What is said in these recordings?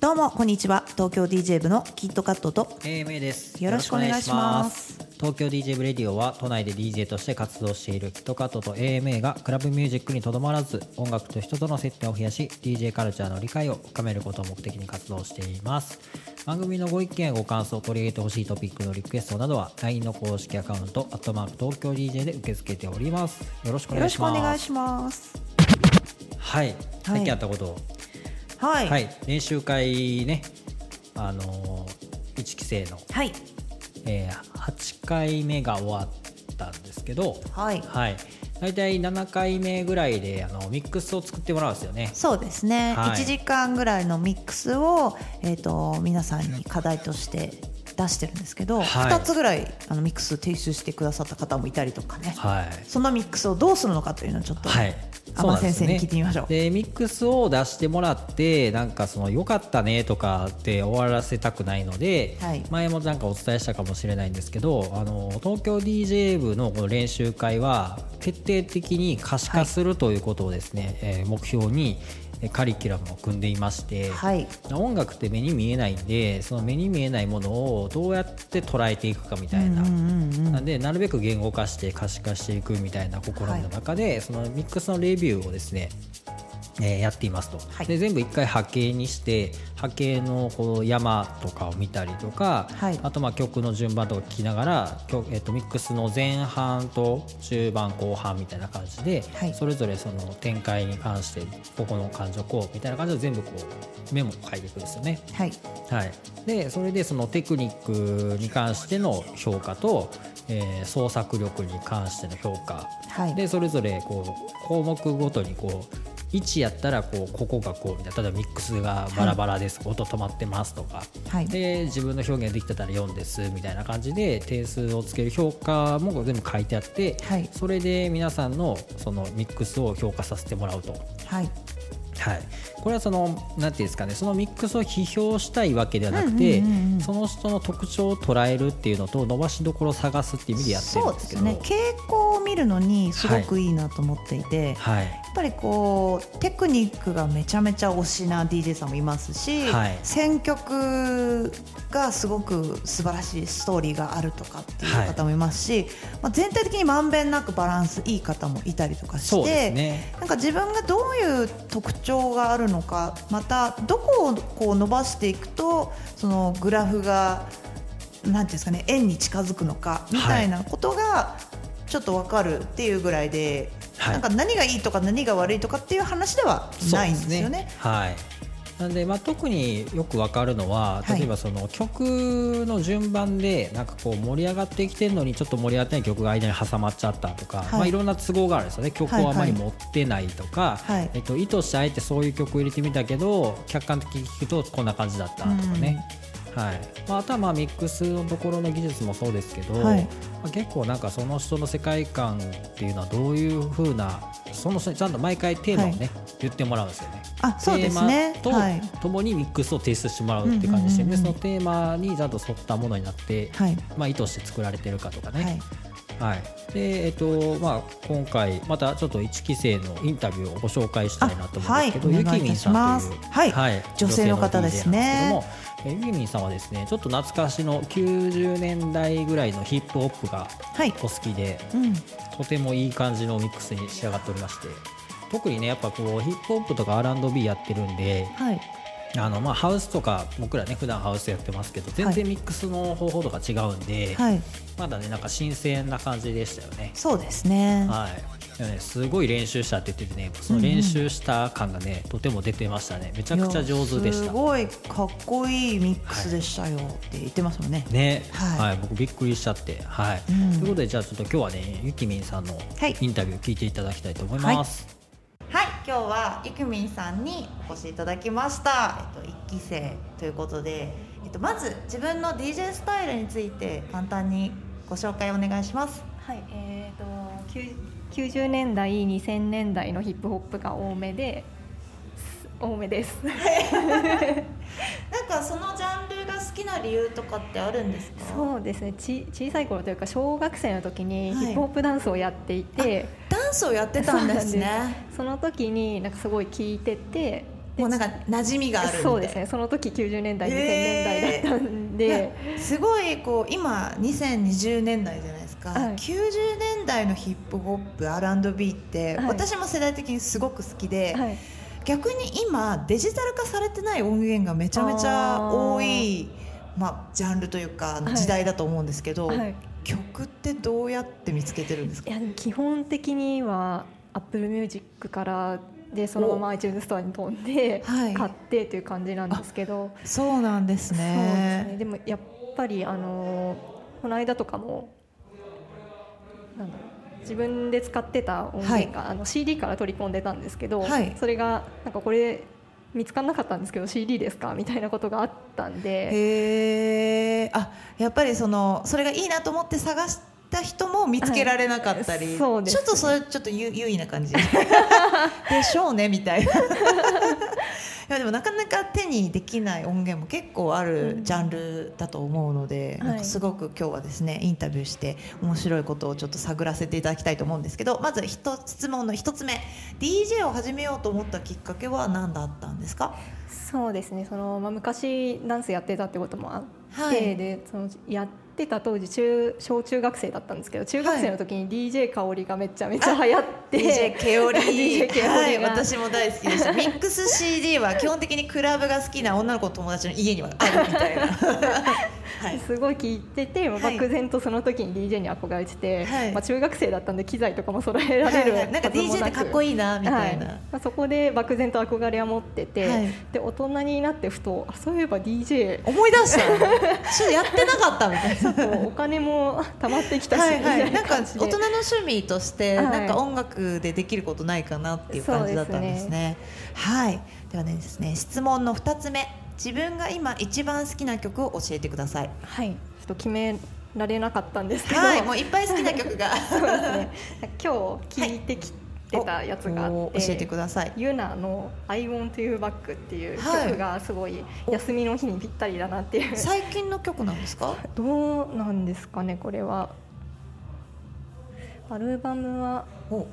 どうもこんにちは。東京 DJ 部のキットカットとです。よろしくお願いします東京 DJ ブレディオは都内で DJ として活動しているキットカットと AMA がクラブミュージックにとどまらず音楽と人との接点を増やし DJ カルチャーの理解を深めることを目的に活動しています。番組のご意見ご感想取り入れてほしいトピックのリクエストなどは LINE の公式アカウントアットマーク東京 DJ で受け付けております。よろしくおよろし願いします。くお願いします。はい。最近あったこと。をはい。はい、練習会ね。あのー、1期生のはいえー、8回目が終わったんですけど、はい。はい、大体7回目ぐらいであのミックスを作ってもらうんですよね。そうですね、はい。1時間ぐらいのミックスを、えー、と皆さんに課題として出してるんですけど、はい。2つぐらいあのミックス提出してくださった方もいたりとかね、はい。そのミックスをどうするのかというのをちょっと、はい、天野先生に聞いてみましょう。でミックスを出してもらってなんかその良かったねとかって終わらせたくないので、はい。前もなんかお伝えしたかもしれないんですけどあの東京 DJ 部のこの練習会は徹底的に可視化するということをですね、えー目標にえーカリキュラムを組んでいまして、はい。音楽って目に見えないんでその目に見えないものをどうやって捉えていくかみたいな、なんでなるべく言語化して可視化していくみたいな試みの中で、そのミックスのレビューをですねえーやっていますと、はい。で全部一回波形にして波形のこう山とかを見たりとか、はい。あとまあ曲の順番とか聞きながら曲、えっとミックスの前半と中盤後半みたいな感じで、はい。それぞれその展開に関してここの感情こうみたいな感じで全部こうメモを書いていくんですよね。はい。はい、でそれでそのテクニックに関しての評価と、えー創作力に関しての評価、はい。でそれぞれこう項目ごとにこう1やったらこうここがこうみたいな例えばミックスがバラバラです、音止まってますとか、はい。で自分の表現できてたら4ですみたいな感じで点数をつける評価も全部書いてあって、はい。それで皆さんのそのミックスを評価させてもらうと。はいはい、これはそのなんていうんですかねそのミックスを批評したいわけではなくて、その人の特徴を捉えるっていうのと伸ばしどころを探すっていう意味でやってるそうんでけど。ね。傾向を見るのにすごくいいなと思っていて、はい。やっぱりこうテクニックがめちゃめちゃ推しな DJ さんもいますし、はい。選曲がすごく素晴らしいストーリーがあるとかっていう方もいますし、まあ、全体的にまんべんなくバランスいい方もいたりとかして、ですね。なんか自分がどういう特徴があるのかまたどこをこう伸ばしていくとそのグラフがなんていうんですかね円に近づくのかみたいなことがちょっと分かるっていうぐらいで、はい。なんか何がいいとか何が悪いとかっていう話ではないんですよね。はいなんでまあ、特によくわかるのははい。例えばその曲の順番でなんかこう盛り上がってきてるのにちょっと盛り上がってない曲が間に挟まっちゃったとか、はい。いまあ、いろんな都合があるんですよね。曲をあまり持ってないとか、はい。えっと、意図してあえてそういう曲を入れてみたけど客観的に聞くとこんな感じだったとかね、はい。まあ、あとはまあミックスのところの技術もそうですけど、はい。まあ、結構なんかその人の世界観っていうのはどういうふうなその人にちゃんと毎回テーマをね、言ってもらうんですよね。あそうですね。テーマはい。とともにミックスを提出してもらうって感じでして、うんうんうんうん。でそのテーマにちゃんと沿ったものになって、はい。まあ、意図して作られてるかとかはい。ね。はい。でえっとまあ、今回またちょっと1期生のインタビューをご紹介したいなと思うんですけど、あはい。ゆきみんさんというお願いはい。女性の方ですねえゆきみんさんはですねちょっと懐かしの90年代ぐらいのヒップホップがはい。お好きで、うん。とてもいい感じのミックスに仕上がっておりまして特にねやっぱこうヒップホップとか R&B やってるんではい。あのまあハウスとか僕らね普段ハウスやってますけど全然ミックスの方法とか違うんで、はい。まだねなんか新鮮な感じでしたよね。そうですね。はいね、すごい練習したって言っててねその練習した感がね、とても出てましたね。めちゃくちゃ上手でした。ごいかっこいいミックスでしたよ。って言ってますもんね。ね、はい。はい、僕びっくりしちゃって、はい、うん。ということでじゃあちょっと今日はねゆきみんさんのはい。インタビュー聞いていただきたいと思います。はい、今日はゆくみんさんにお越しいただきました。えっと一期生ということで、えっとまず自分の DJ スタイルについて簡単にご紹介お願いします。はい、えー、ときゅう90年代2000年代のヒップホップが多めです多めです。なんかそのジャンルが好きな理由とかってあるんですか？そうですね。ち小さい頃というか小学生の時にはい。ヒップホップダンスをやっていて、ダンスをやってたんですね。その時になんかすごい聞いててもうなんか馴染みがあるそうですね。その時90年代2000へー年代だったんいで、やすごいこう今2020年代じゃないですか、はい。90年代のヒップホップ R&B って、はい。私も世代的にすごく好きで、はい、逆に今デジタル化されてない音源がめちゃめちゃ多いまあ、ジャンルというかはい。時代だと思うんですけど、はい、曲ってどうやって見つけてるんですか？いや基本的には Apple Music からでそのまま iTunes ストアに飛んではい。買ってという感じなんですけど、そうなんですね。ね。でもやっぱりあのこの間とかもなんだろう。自分で使ってた音源が、あの CD から取り込んでたんですけど、はい。それがなんかこれ見つからなかったんですけど CD ですか？みたいなことがあったんで。へえあやっぱりそのそれがいいなと思って探した人も見つけられなかったり、はいそうですちょっとそれちょっと優優位な感じ。でしょうねみたいな。いやでもなかなか手にできない音源も結構あるジャンルだと思うので、はい。なんかすごく今日はですねインタビューして面白いことをちょっと探らせていただきたいと思うんですけどまず一つ質問の一つ目。DJ を始めようと思ったきっかけは何だったんですか？そうですね。その、まあ、昔ダンスやってたってこともあって、はい。でそのやってた当時中小中学生だったんですけど中学生の時に DJ 香りがめちゃめちゃ流行って、DJ ケオリ DJ ケオリがはい、私も大好きでした。ミックス CD は基本的にクラブが好きな女の子の友達の家にはあるみたいなはい。すごい聞いてて、まあはい。漠然とその時に DJ に憧れてて、はい。まあ、中学生だったんで機材とかも揃えられる、はい。はい。なんか DJ ってかっこいいなみたいな、まあ、そこで漠然と憧れは持ってて、はい。で大人になってふとあそういえば DJ 思い出した。ちょっとやってなかったみたいな。お金も貯まってきたし、はいはい、みたいなん感じで。大人の趣味として、はい。なんか音楽でできることないかなっていう感じだったんですね。はい、ではねですね質問の二つ目自分が今一番好きな曲を教えてください。はい、ちょっと決められなかったんですけど、はい、もういっぱい好きな曲がそうですね。今日聞いてきてたやつがあって、お教えてください。ユナの「I Want You Back」っていうはい曲がすごい休みの日にぴったりだなっていう、最近の曲なんですか？どうなんですかねこれはアルバムはお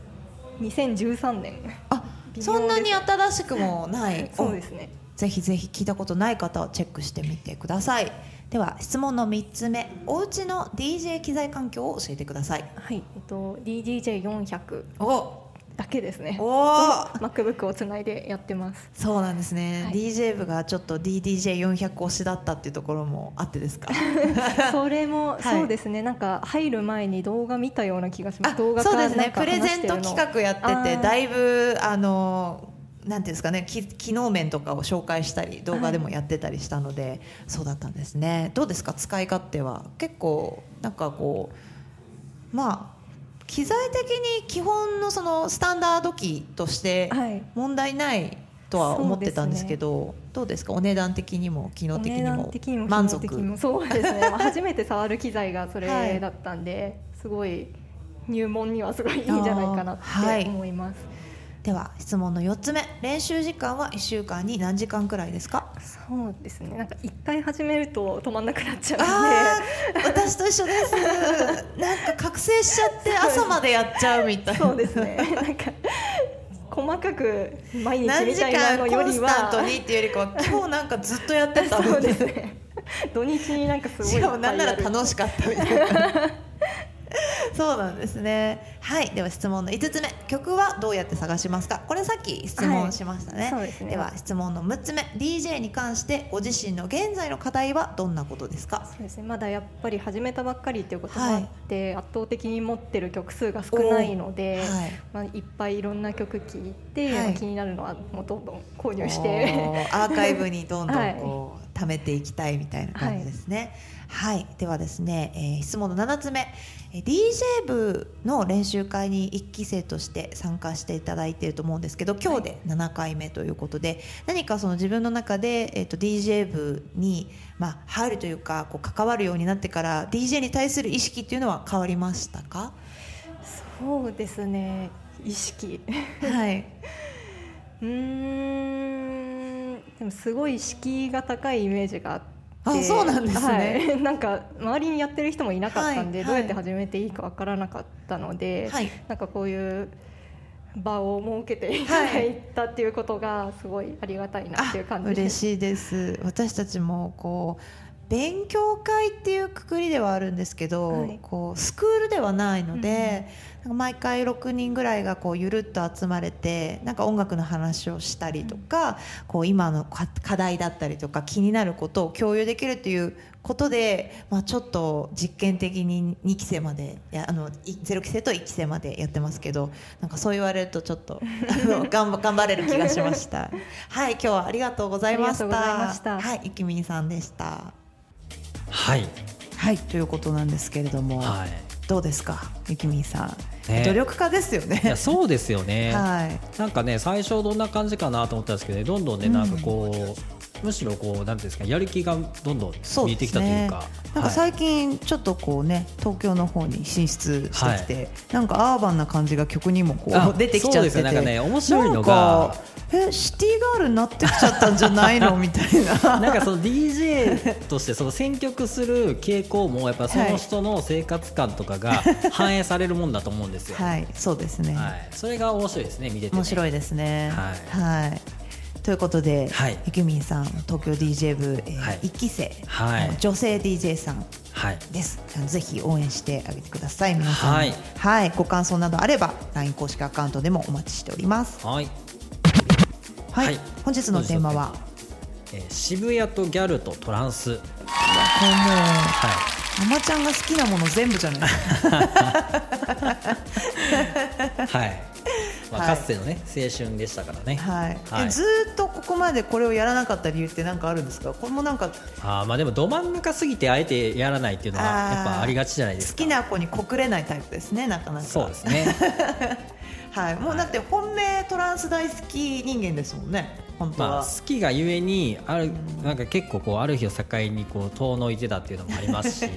2013年あ、そんなに新しくもない。そうですねぜひぜひ聞いたことない方はチェックしてみてください。では質問の三つ目、お家の DJ 機材環境を教えてください。はい、えっと、DDJ400 お、だけですね。お！ー MacBook をつないでやってます。そうなんですね、はい。DJ 部がちょっと DDJ400 推しだったっていうところもあってですか？それも、はい。そうですね。なんか入る前に動画見たような気がします。動画そうですね。プレゼント企画やっててだいぶあのなんていうんですかねき機能面とかを紹介したり動画でもやってたりしたので、そうだったんですね。どうですか？使い勝手は結構なんかこうまあ機材的に基本のそのスタンダード機としてはい。問題ないとは思ってたんですけどどうですか？お値段的にも機能的にも満足？も。そうですね。ま あ初めて触る機材がそはいれだったんで、すごい入門にはすごいいいんじゃないかなって思います、では質問の4つ目。練習時間は1週間に何時間くらいですか？そうですね。なんか一回始めると止まんなくなっちゃあうんー私と一緒です。なんか覚醒しちゃって朝までやっちゃうみたいな。でそうですね。なんか細かく毎日何時みたいな間のよりコンスタントはにっていうよりかは今日なんかずっとやってたそうですね。土日になんかすごいしかもなんなら楽しかったみたいな そうなんですね。はい。では質問の5つ目。曲はどうやって探しますか？これさっき質問しましたね,、はい。ですね。は質問の6つ目。DJ に関してご自身の現在の課題はどんなことですか？そうですね。まだやっぱり始めたばっかりっていうこともあって、圧倒的に持ってる曲数が少ないので、はい。まあ、いっぱいいろんな曲聴いて、はい。まあ気になるのはもうどんどん購入して。アーカイブにどんどはいん こう、貯めていきたいみたいな感じですね。はい、ではですね、えー質問の7つ目、えー DJ 部の練習会に1期生として参加していただいていると思うんですけど今日で7回目ということで、何かその自分の中で、えー、と DJ 部に、まあ、入るというかこう関わるようになってから DJ に対する意識っていうのは変わりましたか？そうですね。意識。はい、うーん。でもすごい敷居が高いイメージがあっあそうなんですね。はい、なんか周りにやってる人もいなかったんで、はいどうやって始めていいかわからなかったので、はい。なんかこういう場を設けていただいたっていうことがすごいありがたいなっていう感じです。嬉しいです。私たちもこう勉強会っていうくくりではあるんですけど、はいこうスクールではないので、なんか毎回6人ぐらいがこうゆるっと集まれてなんか音楽の話をしたりとか、こう今の課課題だったりとか気になることを共有できるということで、まあ、ちょっと実験的に2期生までいやあのい0期生と1期生までやってますけどなんかそう言われるとちょっと 頑張頑張れる気がしました。はい今日はありがとうございました。いましたはいゆきみんさんでした。はい。はいということなんですけれども、はい。どうですかゆきみんさん、ね。努力家ですよね。そうですよね、はい。なんかね最初どんな感じかなと思ったんですけどねどんどんねうん。なんかこう、むしろこうなんていうんですかやる気がどんどん見えてきたというか。なんかはい。最近ちょっとこうね東京の方に進出してきて、なんかアーバンな感じが曲にもこあう出てきちゃってて。ね。面白いのがえシティガールになってきちゃったんじゃないの？みたいな。なんかその DJ としてその選曲する傾向もやっぱその人の生活感とかが 反映されるもんだと思うんですよ。はいそうですね、はい、それが面白いですね見てて、ね。面白いですね。はい。はい。ということで、はい。ゆきみんさん東京 DJ 部、えーはい。1期生、はい。女性 DJ さんはい。です。ぜひ応援してあげてください皆さん。もはい。はい、ご感想などあれば LINE 公式アカウントでもお待ちしております。はい。はい、はい本日のテーマは？えー渋谷とギャルとトランス。もうはあまちゃんが好きなもの全部じゃないい。はい。まあ、はいかつてのね青春でしたからね。はい、はいえずーっとここまでこれをやらなかった理由って何かあるんですか？これもなんかあーまあでもど真ん中すぎてあえてやらないっていうのはやっぱありがちじゃないですか。好きな子に告れないタイプですねなかなかそうですね。はい、もうだって本命トランス大好き人間ですもんね。本当は、まあ、好きがゆえにあるなんか結構こうある日を境にこう遠のいてたっていうのもありますし、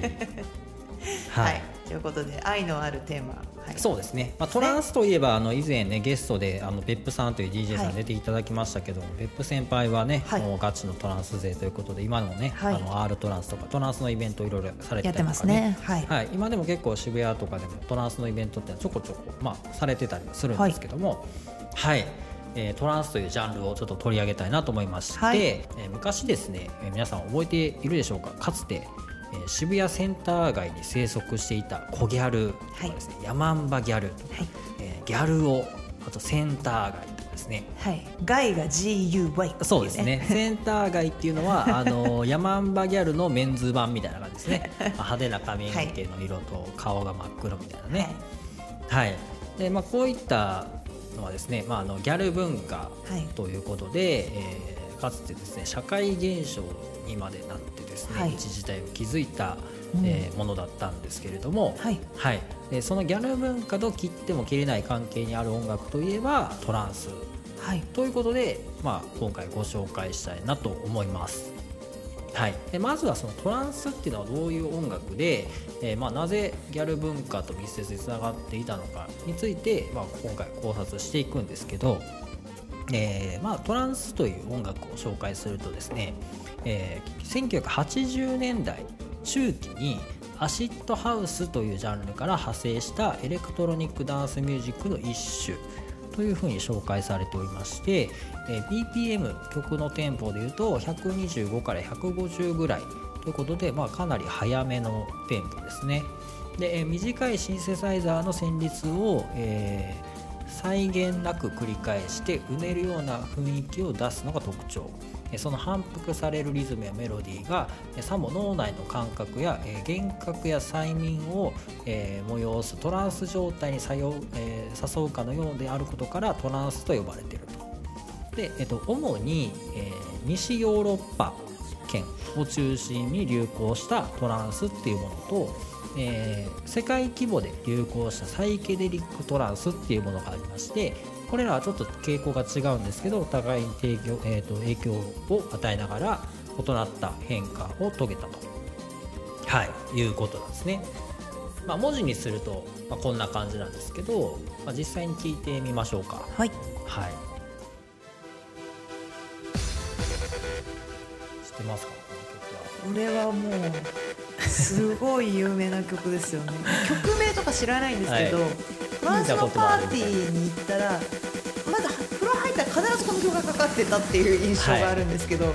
は はいい、ということで愛のあるテーマ、はい、そうですね、まあ、トランスといえばあの以前ねゲストであの別府さんという DJ さはいん出ていただきましたけども、別府先輩はね、はい。もうガチのトランス勢ということで今のね、はい。あの R トランスとかトランスのイベントをいろいろされてたてりとかますね。はい、はい、今でも結構渋谷とかでもトランスのイベントってちょこちょこ、まあ、されてたりもするんですけども、はい。えートランスというジャンルをちょっと取り上げたいなと思いまして、はい。えー昔ですね、えー皆さん覚えているでしょうか？かつて、えー渋谷センター街に生息していた小ギャルとかですね、ヤマンバギャルとか、はい。えーギャルをあとセンター街とかですね。はい、ガイが GUY そうですね。センター街っていうのはあの ヤマンバギャルのメンズ版みたいな感じですね。まあ派手な髪の毛の色と顔が真っ黒みたいなね、はい。でまあ、こういったのはですね、まあ、あのギャル文化はい。ということで、えーかつてですね社会現象にまでなってですね、はい。一時代を築いた、うん。えーものだったんですけれども、はい。はい。でそのギャル文化と切っても切れない関係にある音楽といえばトランス。はい。ということで、まあ、今回ご紹介したいなと思います。はい、でまずはそのトランスっていうのはどういう音楽で、えーまあ、なぜギャル文化と密接につながっていたのかについて、まあ、今回考察していくんですけど、えーまあ、トランスという音楽を紹介するとですね、えー1980年代中期にアシッドハウスというジャンルから派生したエレクトロニックダンスミュージックの一種というふうに紹介されておりまして、えー BPM 曲のテンポでいうと125から150ぐらいということで、まあ、かなり速めのテンポですね。で、えー短いシンセサイザーの旋律を、えー際限なく繰り返してうねるような雰囲気を出すのが特徴その反復されるリズムやメロディーがさも脳内の感覚や幻覚や催眠を催すトランス状態に、誘うかのようであることからトランスと呼ばれていると。で、えっと、主に、え西ヨーロッパ圏を中心に流行したトランスっていうものと、えー世界規模で流行したサイケデリックトランスっていうものがありましてこれらはちょっと傾向が違うんですけどお互いに提供、えーと影響を与えながら異なった変化を遂げたと、はい、いうことなんですね。まあ、文字にすると、まあ、こんな感じなんですけど、まあ、実際に聞いてみましょうか。はいはい。知ってますか？この曲は。これはもうすごい有名な曲ですよね。曲名とか知らないんですけど、はい。フランスのパーティーに行ったらまだ風呂入ったら必ずこの曲がかかってたっていう印象があるんですけど、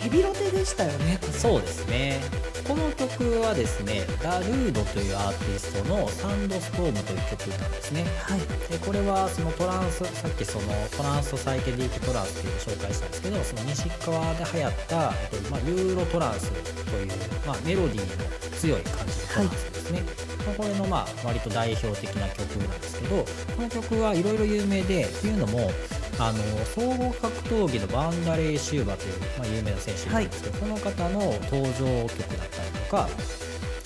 ヘビロテでしたよねそうですねこの曲はですねダルードというアーティストの「サンドストーム」という曲なんですね。はい。でこれはそのトランスさっきそのトランスサイケデリックトランスっていうのを紹介したんですけどその西側で流行った、えっとまあ、ユーロトランスという、まあ、メロディーの強い感じのトランスですね、まあこれのまあ割と代表的な曲なんですけどこの曲はいろいろ有名でっていうのもあの総合格闘技のバンダレー・シューバという、まあ、有名な選手なんですけど、その方の登場曲だったりとか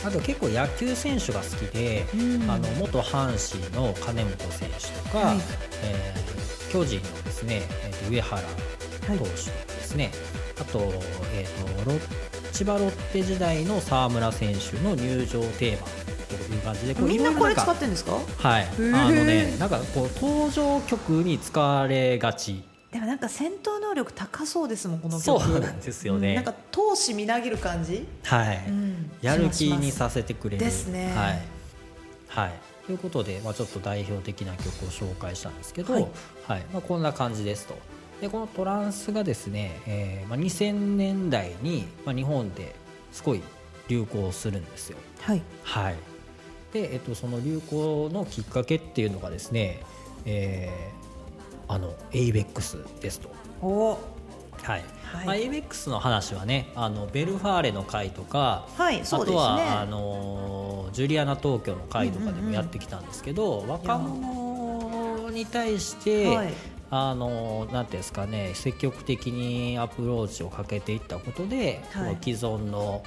あと結構野球選手が好きで、うん。あの元阪神の金本選手とか、はい。えー巨人のですね、え上原投手ですね、あと,、えー、とロ千葉ロッテ時代の沢村選手の入場テーマという感じでみんなこれ使ってるんですか？はい、ー。あのねなんかこう登場曲に使われがち。でもなんか戦闘能力高そうですもんこの曲。そうなんですよね。うん。なんか闘志みなぎる感じ、はい、うん。やる気にさせてくれる。ですね。はい、はい、ということで、まあ、ちょっと代表的な曲を紹介したんですけど、ははい。いまあ、こんな感じですと。でこのトランスがですね、えーまあ、2000年代に、まあ、日本ですごい流行するんですよ。はい。はいでえっと、その流行のきっかけっていうのがですね、えーあの ABEX ですと。お。はい。はい。まあ、ABEX の話はねあのベルファーレの回とか、はいね。あとはあのージュリアナ東京の回とかでもやってきたんですけど、若者に対して、はい。あのーなんていうんですかね積極的にアプローチをかけていったことで、はい。既存の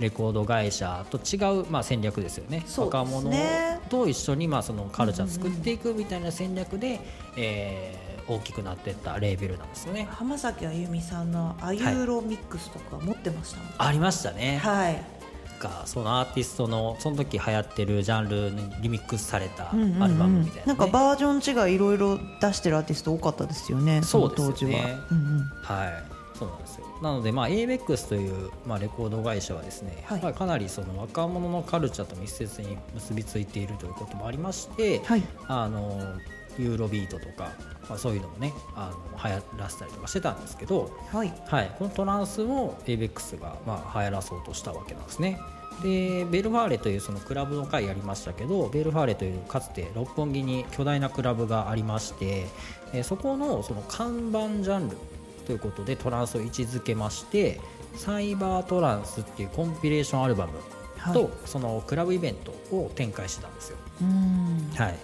レコード会社と違う、まあ、戦略ですよね。そうです若者ねと一緒に、まあ、そのカルチャー作っていくみたいな戦略で、えー大きくなっていったレーベルなんですよね。浜崎あゆみさんのあゆーロミックスとか持ってましたもんありましたね。はい。がそのアーティストのその時流行ってるジャンルにリミックスされたアうんうんうん。ルバムみたいな、ね。なんかバージョン違いいろいろ出してるアーティスト多かったですよねそうですよね。の当時は、うんうん。はい。そうなんですよなので、まあ、ABEX という、まあ、レコード会社はですね、はい。まあ、かなりその若者のカルチャーと密接に結びついているということもありまして、はい。あのユーロビートとか、まあ、そういうのもねあの流行らせたりとかしてたんですけど、はい。はい、このトランスを ABEX がまあ流行らそうとしたわけなんですね。でベルファーレというそのクラブの会やりましたけどベルファーレというかつて六本木に巨大なクラブがありまして、えーそこのその看板ジャンルということでトランスを位置づけましてサイバートランスっていうコンピレーションアルバムと、はい。そのクラブイベントを展開してたんですよ。うん。はい、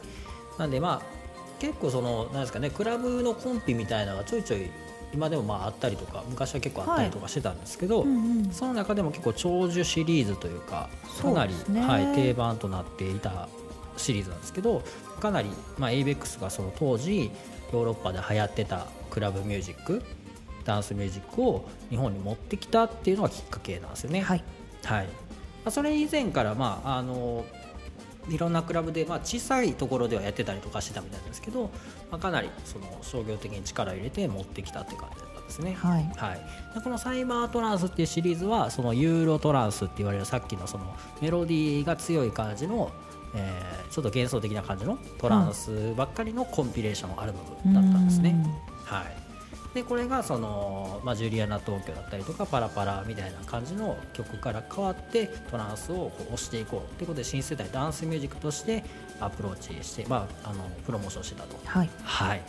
なんでまあ結構そのなんですかねクラブのコンピみたいなのがちょいちょい今でもまああったりとか昔は結構あったりとかしてたんですけど、うんうんその中でも結構長寿シリーズというかかなり、ね。はい、定番となっていたシリーズなんですけどかなり、まあ、ABEX がその当時ヨーロッパで流行ってたクラブミュージックダンスミュージックを日本に持ってきたっていうのがきっかけなんですよね。はいはいまあ、それ以前から、まあ、あのいろんなクラブで、まあ、小さいところではやってたりとかしてたみたいなんですけど、まあ、かなりその商業的に力を入れて持ってきたっていう感じだったんですね。はいはい、でこのサイバートランスっていうシリーズはそのユーロトランスって言われるさっきのそのメロディーが強い感じの、えーちょっと幻想的な感じのトランスばっかりのコンピレーションアルバムだったんですね。はい、でこれがその、まあ、ジュリアナ東京だったりとかパラパラみたいな感じの曲から変わってトランスをこう押していこうということで新世代ダンスミュージックとしてアプローチして、まあ、あのプロモーションしてたと、はい。はい、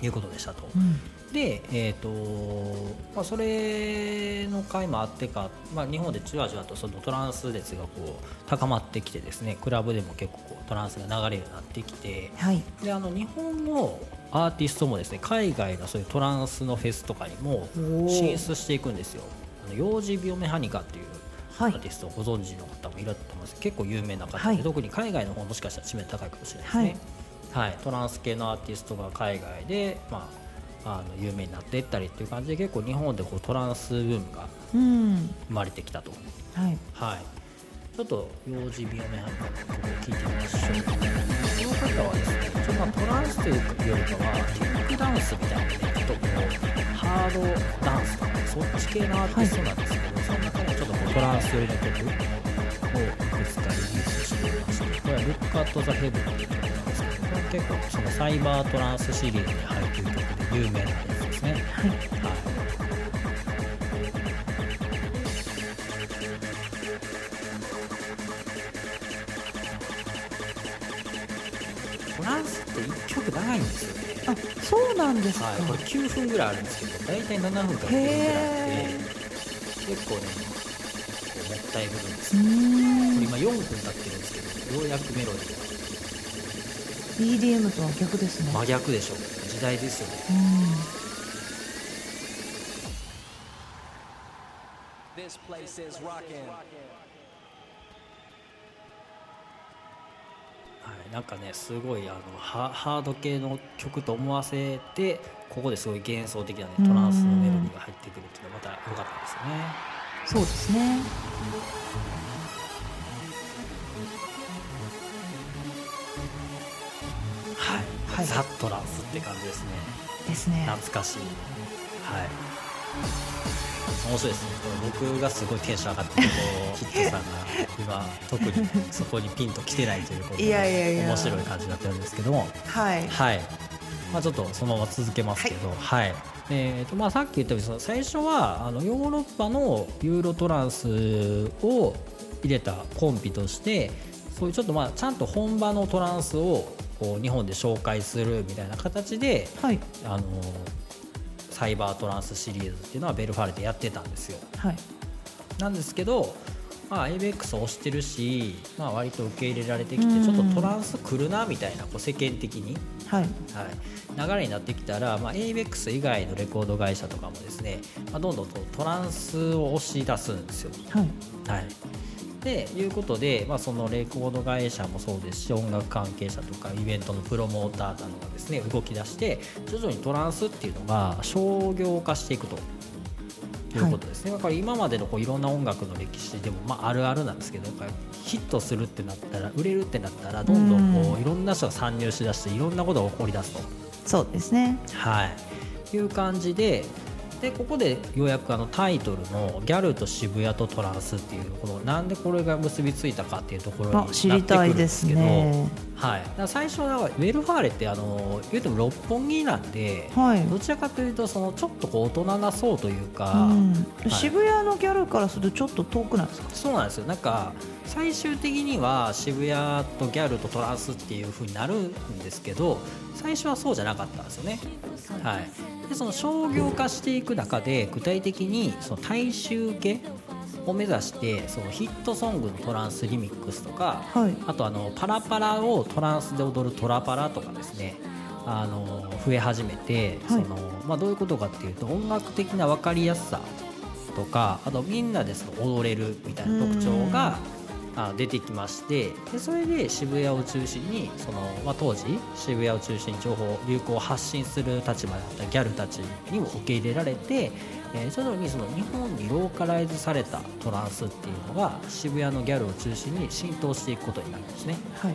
いうことでしたと。うん。で、えーとまあ、それの回もあってか、まあ、日本でじわじわとそのトランス熱がこう高まってきてですねクラブでも結構こうトランスが流れるようになってきてはい。であの日本のアーティストもですね海外のそういうトランスのフェスとかにも進出していくんですよ。あの幼児ビオメハニカっていうアはい。ーティストをご存知の方もいると思います。結構有名な方で、はい。特に海外の方もしかしたら知名度高いかもしれないですね。はい、トランス系のアーティストが海外で、まあ、あの有名になっていったりっていう感じで結構日本でこうトランスブームがうん。生まれてきたと、はい。はい、ちょっと幼児ビオメハニカの曲を聴いてみましょうこの方はですねちょっとまあトランスというよりかはキックダンスみたいなねちょっとこうハードダンスとかそっち系のアーティストなんですけど、そんなトランス寄りの曲をいくつかリリースしていましてこれは「Look at the Heaven」っていう曲なんですけどこれ結構そのサイバートランスシリーズに入っている曲で有名なやつですね。はいって1曲長いんですよね。あそうなんですか、はい、これ9分ぐらいあるんですけど大体7分から9分ぐらいあへって結構ねもったいぶるんです。これ今4分経ってるんですけどようやくメロディー BDM とは逆ですね、が真逆でしょ時代ですよね。うん。This place is rocking. はい、なんかねすごいあのハハード系の曲と思わせてここですごい幻想的なねトランスのメロディーが入ってくるっていうのがまた良かったですよね。そうですね。はい、はい。ザ・トランスって感じですね。ですね。懐かしい。はい面白いです。ね僕がすごいテンション上がってるとヒットさんが今特にそこにピンと来てないということでいやいやいや。面白い感じになってるんですけどもはい。はい、まあ、ちょっとそのまま続けますけど、はい。えーとまあ、さっき言ったように最初はあのヨーロッパのユーロトランスを入れたコンピとしてそういうちょっとまあちゃんと本場のトランスをこう日本で紹介するみたいな形ではい。あのサイバートランスシリーズっていうのはベルファレでやってたんですよ。はい。なんですけど、まあ、ABEX を推してるし、まあ、割と受け入れられてきうん。てちょっとトランス来るなみたいなこう世間的に、はい。はい、流れになってきたら、まあ、ABEX 以外のレコード会社とかもですね、まあ、どんどんとトランスを押し出すんですよ。はい。はいでいうことで、まあ、そのレコード会社もそうですし音楽関係者とかイベントのプロモーターなどがですね動き出して徐々にトランスっていうのが商業化していくと。いうことですね、だから今までのこういろんな音楽の歴史でも、まあ、あるあるなんですけどヒットするってなったら売れるってなったらどんどんこうういろんな人が参入しだしていろんなことが起こりだすと。そうですね。はい、いう感じででここでようやくあのタイトルの「ギャルと渋谷とトランス」っていうこのなんでこれが結びついたかっていうところになってくるんりたいでですすけど、ねはい、最初はウェルファーレってあの言うても六本木なんで、はい。どちらかというとそのちょっとこう大人な層というか、うん。はい。渋谷のギャルからするとちょっと遠くないですか？そうなんですよ。なんか最終的には渋谷とギャルとトランスっていう風になるんですけど最初はそうじゃなかったんですよね。はい、でその商業化していく中で具体的にその大衆受けを目指してそのヒットソングのトランスリミックスとか、はい。あとあのパラパラをトランスで踊るトラパラとかですね。あの増え始めて、はい。そのまあ、どういうことかっていうと音楽的な分かりやすさとかあとみんなでその踊れるみたいな特徴があ出てきましてでそれで渋谷を中心にその、まあ、当時渋谷を中心に情報流行を発信する立場だったギャルたちにも受け入れられて、えー徐々にその日本にローカライズされたトランスっていうのが渋谷のギャルを中心に浸透していくことになるんですね。はい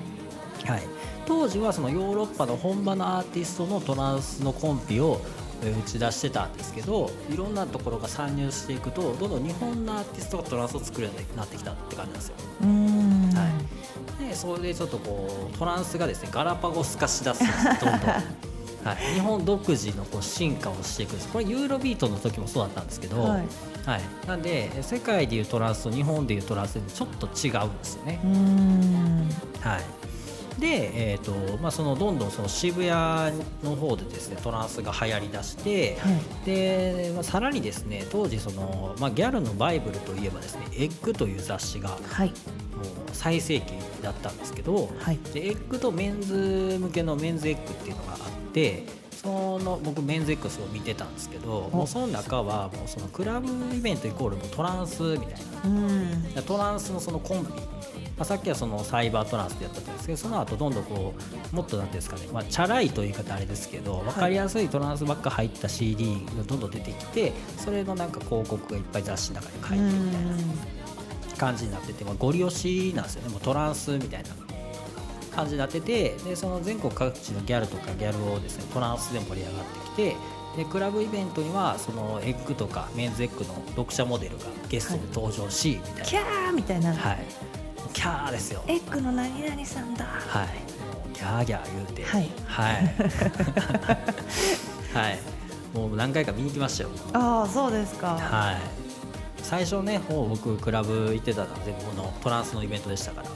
はい、当時はそのヨーロッパの本場のアーティストのトランスのコンピをえー打ち出してたんですけどいろんなところが参入していくとどんどん日本のアーティストがトランスを作るようになってきたって感じなんですよ。はい、でそれでちょっとこうトランスがですねガラパゴス化しだすんですどんどん。はい、日本独自のこう進化をしていくんです。これユーロビートの時もそうだったんですけど、はい。はい、なんで世界でいうトランスと日本でいうトランスでちょっと違うんですよね。うーん。はいで、えーとまあ、そのどんどんその渋谷の方でですねトランスが流行りだして、はい。でまあ、さらにですね当時その、まあ、ギャルのバイブルといえばですね「エッグ」という雑誌がもうはい最盛期だったんですけど、はい。でエッグとメンズ向けのメンズエッグっていうのがあってその僕メンズエッグスを見てたんですけどもうその中はもうそのクラブイベントイコールもうトランスみたいな。うん。トランスのそのコンビ、まあ、さっきはそのサイバートランスでやったんですけどその後どんどんこうもっとなんていうんですかね、まあ、チャラいという言い方あれですけど分かりやすいトランスばっか入った CD がどんどん出てきてそれのなんか広告がいっぱい雑誌の中に書いてるみたいな感じになってて、まあ、ゴリ押しなんですよね。もうトランスみたいな感じになっててでその全国各地のギャルとかギャルをですねトランスで盛り上がってきてでクラブイベントにはそのエッグとかメンズエッグの読者モデルがゲストで登場し、みたいキャーみたいな、な。はいキャーですよ。エッグの何々さんだ。はい。ギャーギャー言うて。はい。はい。はい。もう何回か見に行きましたよ。ああそうですか、はい。最初ねもう僕クラブ行ってたのは全部このトランスのイベントでしたから、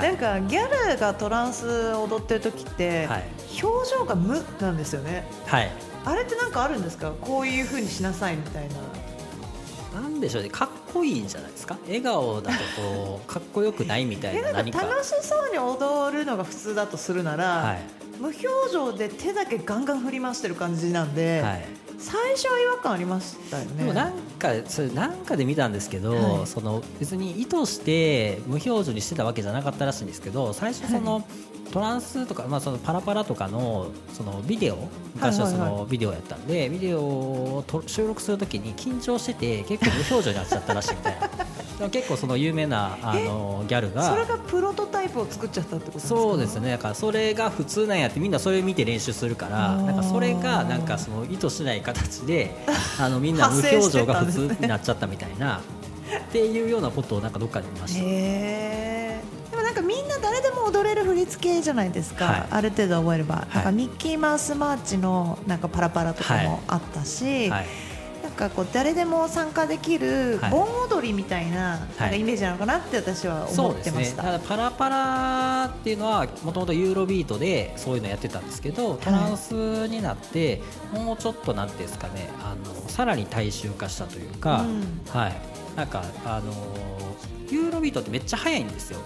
はい、なんかギャルがトランス踊ってる時って、はい。表情が無なんですよね。はい。あれってなんかあるんですか？こういう風にしなさいみたいな。なんでしょうね。かっこいいんじゃないですか？笑顔だとこうかっこよくないみたいえな何かか。楽しそうに踊るのが普通だとするなら、はい。無表情で手だけガンガン振り回してる感じなんで、はい。最初は違和感ありましたよね。でもなんかそれなんかで見たんですけど、はい。その別に意図して無表情にしてたわけじゃなかったらしいんですけど最初その、トランスとか、まあ、そのパラパラとかのそのビデオ昔はそのビデオやったんで、ビデオをと収録するときに緊張してて結構無表情になっちゃったらしいみたいな。でも結構その有名なあのギャルそれががプロトタイプを作っちゃったってことですか？そうですね。だからそれが普通なんやってみんなそれ見て練習するからなんかそれがなんかその意図しない形で あのみんな無表情が普通になっちゃったみたいなっていうようなことをなんかどっかで見ました。もなんかみんな誰でも踊れる振り付けじゃないですか、はい。ある程度覚えれば、い。なんかミッキーマウスマーチのなんかパラパラとかもあったし、はい。なんかこう誰でも参加できるはい。盆踊りみたいな,、なんかイメージなのかなって私は思ってました。そうですね、ただパラパラっていうのはもともとユーロビートでそういうのやってたんですけどトランスになってもうちょっとなんですかねあのさらに大衆化したというか、うん。はい。なんかあのユーロビートってめっちゃ速いんですよ、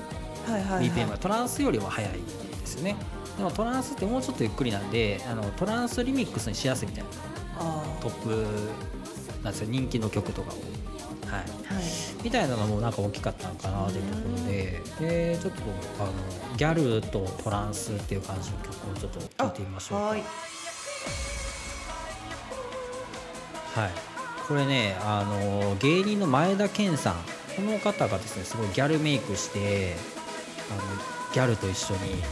はいはいはい。BPM がトランスよりも速いですよね。でもトランスってもうちょっとゆっくりなんであのトランスリミックスにしやすいみたいな。あトップなんですよ。人気の曲とかを。はい。ーはい。みたいなのもなんか大きかったのかなというところで、でちょっとあのギャルとトランスっていう感じの曲をちょっと聴いてみましょうか。はい。はい、これねあの芸人の前田健さん。この方がですねすごいギャルメイクしてあのギャルと一緒に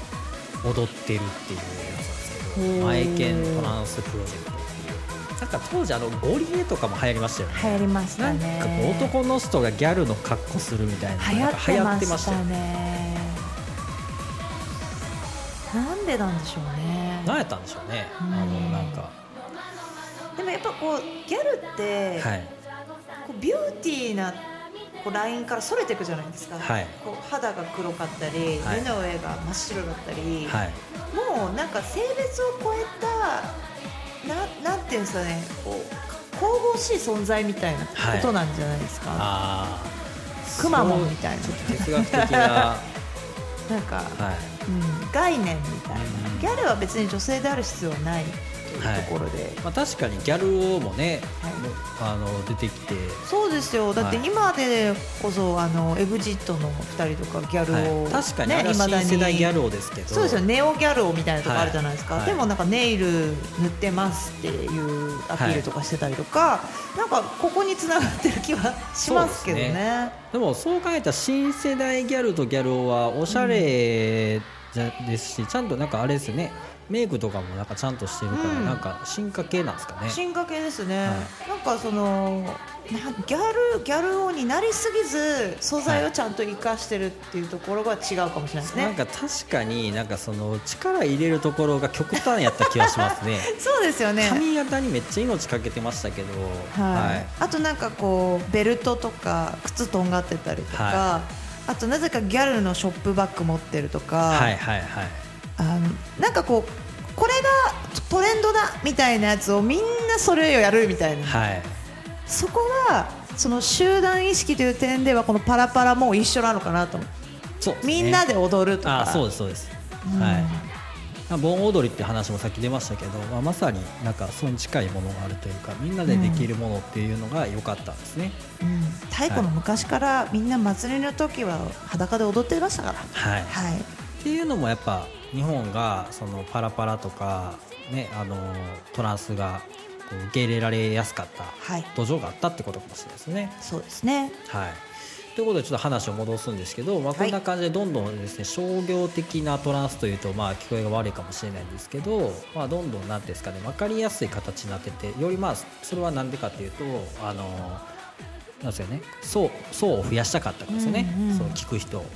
踊ってるっていうやつなんですけどほう。前健トランスプロジェクトっていうなんか当時あのゴリエとかも流行りましたよね。流行りましたなんねか男の人がギャルの格好するみたいな流行ってましたよね。なんでなんでしょうね。何やったんでしょうね。あうんのなんか。でもやっぱこうギャルって、はい。こうビューティーなこうラインからそれていくじゃないですか、はい。こう肌が黒かったり、はい。目の上が真っ白だったり、はい。もうなんか性別を超えたななんていうんですかねこう神々しい存在みたいなことなんじゃないですか、くまモンみたいな。哲学的な。なんか、はい。うん、概念みたいな、うんギャルは別に女性である必要はない。というはい。ところで、まあ、確かにギャル王もね、はい。あの出てきて、そうですよ。だってはい今でこそあのエグジットの2人とかギャルを、はい、確かにあれは未だ新世代ギャル王ですけど。そうですよ。ネオギャル王みたいなとこあるじゃないですか、はい。でもなんかネイル塗ってますっていうアピールとかしてたりとか、なんかここに繋がってる気はしますけどそうですね。でもそう考えたら新世代ギャルとギャル王はおしゃれじゃですし、ちゃんとなんかあれですよねメイクとかもなんかちゃんとしてるから、うん。なんか進化系なんですかね。進化系ですね、はなんかそのなギャルギャル王になりすぎず素材をちゃんと生かしてるっていうところが違うかもしれないですね、なんか確かになんかその力入れるところが極端やった気がしますね。そうですよね。髪型にめっちゃ命かけてましたけど。はい。あとなんかこうベルトとか靴とんがってたりとか、はあとなぜかギャルのショップバッグ持ってるとか、はいはいはいあのなんかこうこれがトレンドだみたいなやつをみんなそれをやるみたいな、はい。そこはその集団意識という点ではこのパラパラも一緒なのかなと。そうね。みんなで踊るとか。あそうですそうです、うん。はい。まあ盆踊りって話もさっき出ましたけど、まあ、まさになんかそれに近いものがあるというかみんなでできるものっていうのが良かったんですね、うん。太古の昔からみんな祭りの時は裸で踊ってましたから。はい。はいっていうのもやっぱ日本がそのパラパラとか、ね、あのトランスが受け入れられやすかったはい。土壌があったってことかもしれないですね。そうですね。はい、ということでちょっと話を戻すんですけど、まあ、こんな感じでどんどんですね商業的なトランスというとまあ聞こえが悪いかもしれないんですけど、まあ、どんどんなんですかね分かりやすい形になっててよりまあそれは何でかっていうとあのなんですよね層層を増やしたかったからですよね、うんうん。その聞く人を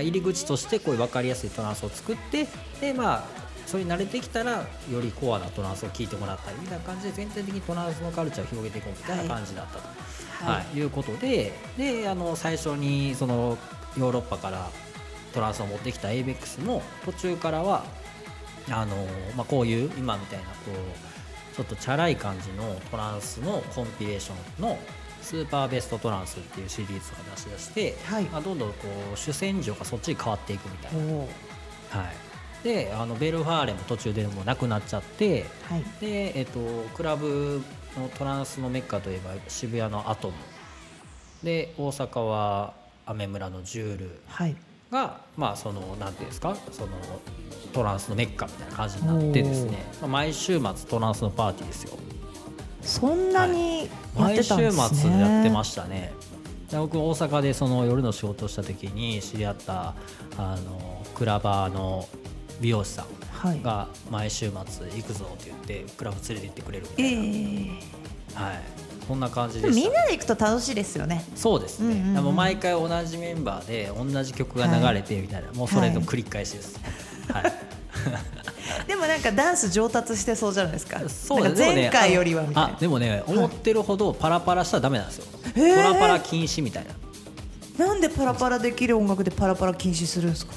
入り口としてこういう分かりやすいトランスを作ってでまあそれに慣れてきたらよりコアなトランスを聞いてもらったりみたいな感じで全体的にトランスのカルチャーを広げていこうみたいな感じだったと。ははいい、いうことでであの最初にそのヨーロッパからトランスを持ってきた ABEX も途中からはあの、まあ、こういう今みたいなこうちょっとチャラい感じのトランスのコンピレーションのスーパーベストトランスっていうシリーズが出し出して、はい。まあ、どんどんこう主戦場がそっちに変わっていくみたいな。はい、であのベルファーレも途中でもうなくなっちゃってはい。で、えっと、クラブのトランスのメッカといえば渋谷のアトム。で大阪はアメ村のジュール。はい。が、まあ、そのなんていうんですか？そのトランスのメッカみたいな感じになってですね、まあ、毎週末トランスのパーティーですよそんなにやっ毎週てたんですね、末やってましたね。で僕大阪でその夜の仕事をした時に知り合ったあのクラバーの美容師さんはい。が毎週末行くぞって言ってクラブ連れて行ってくれるみたえいな、えはい、こんな感じでみんなで行くと楽しいですよね。そうですね、うんうんうん。でも毎回同じメンバーで同じ曲が流れてみたいな、もうそれの繰り返しです、はいでもなんかダンス上達してそうじゃないですか。そうなんか前回よりはみたいな。あでもね思ってるほどパラパラしたらダメなんですよ、へー。トラパラ禁止みたいな。なんでパラパラできる音楽でパラパラ禁止するんですか？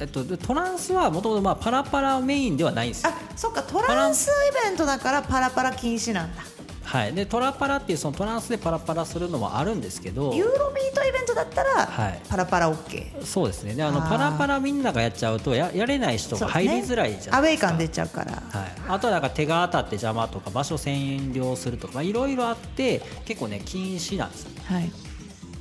えっと、でトランスはもともとまあパラパラメインではないんですよ。あそっか。トランスイベントだからパラパラ禁止なんだはい、でトラパラっていうそのトランスでパラパラするのもあるんですけど。ユーロビートイベントだったら、はい。パラパラ OK そうですね。であのパラパラみんながやっちゃうとややれない人が入りづらいじゃアウないですか。ェイ感出ちゃうから。はい、あとはなんか手が当たって邪魔とか場所占領するとかまあいろいろあって結構ね禁止なんですよ、はい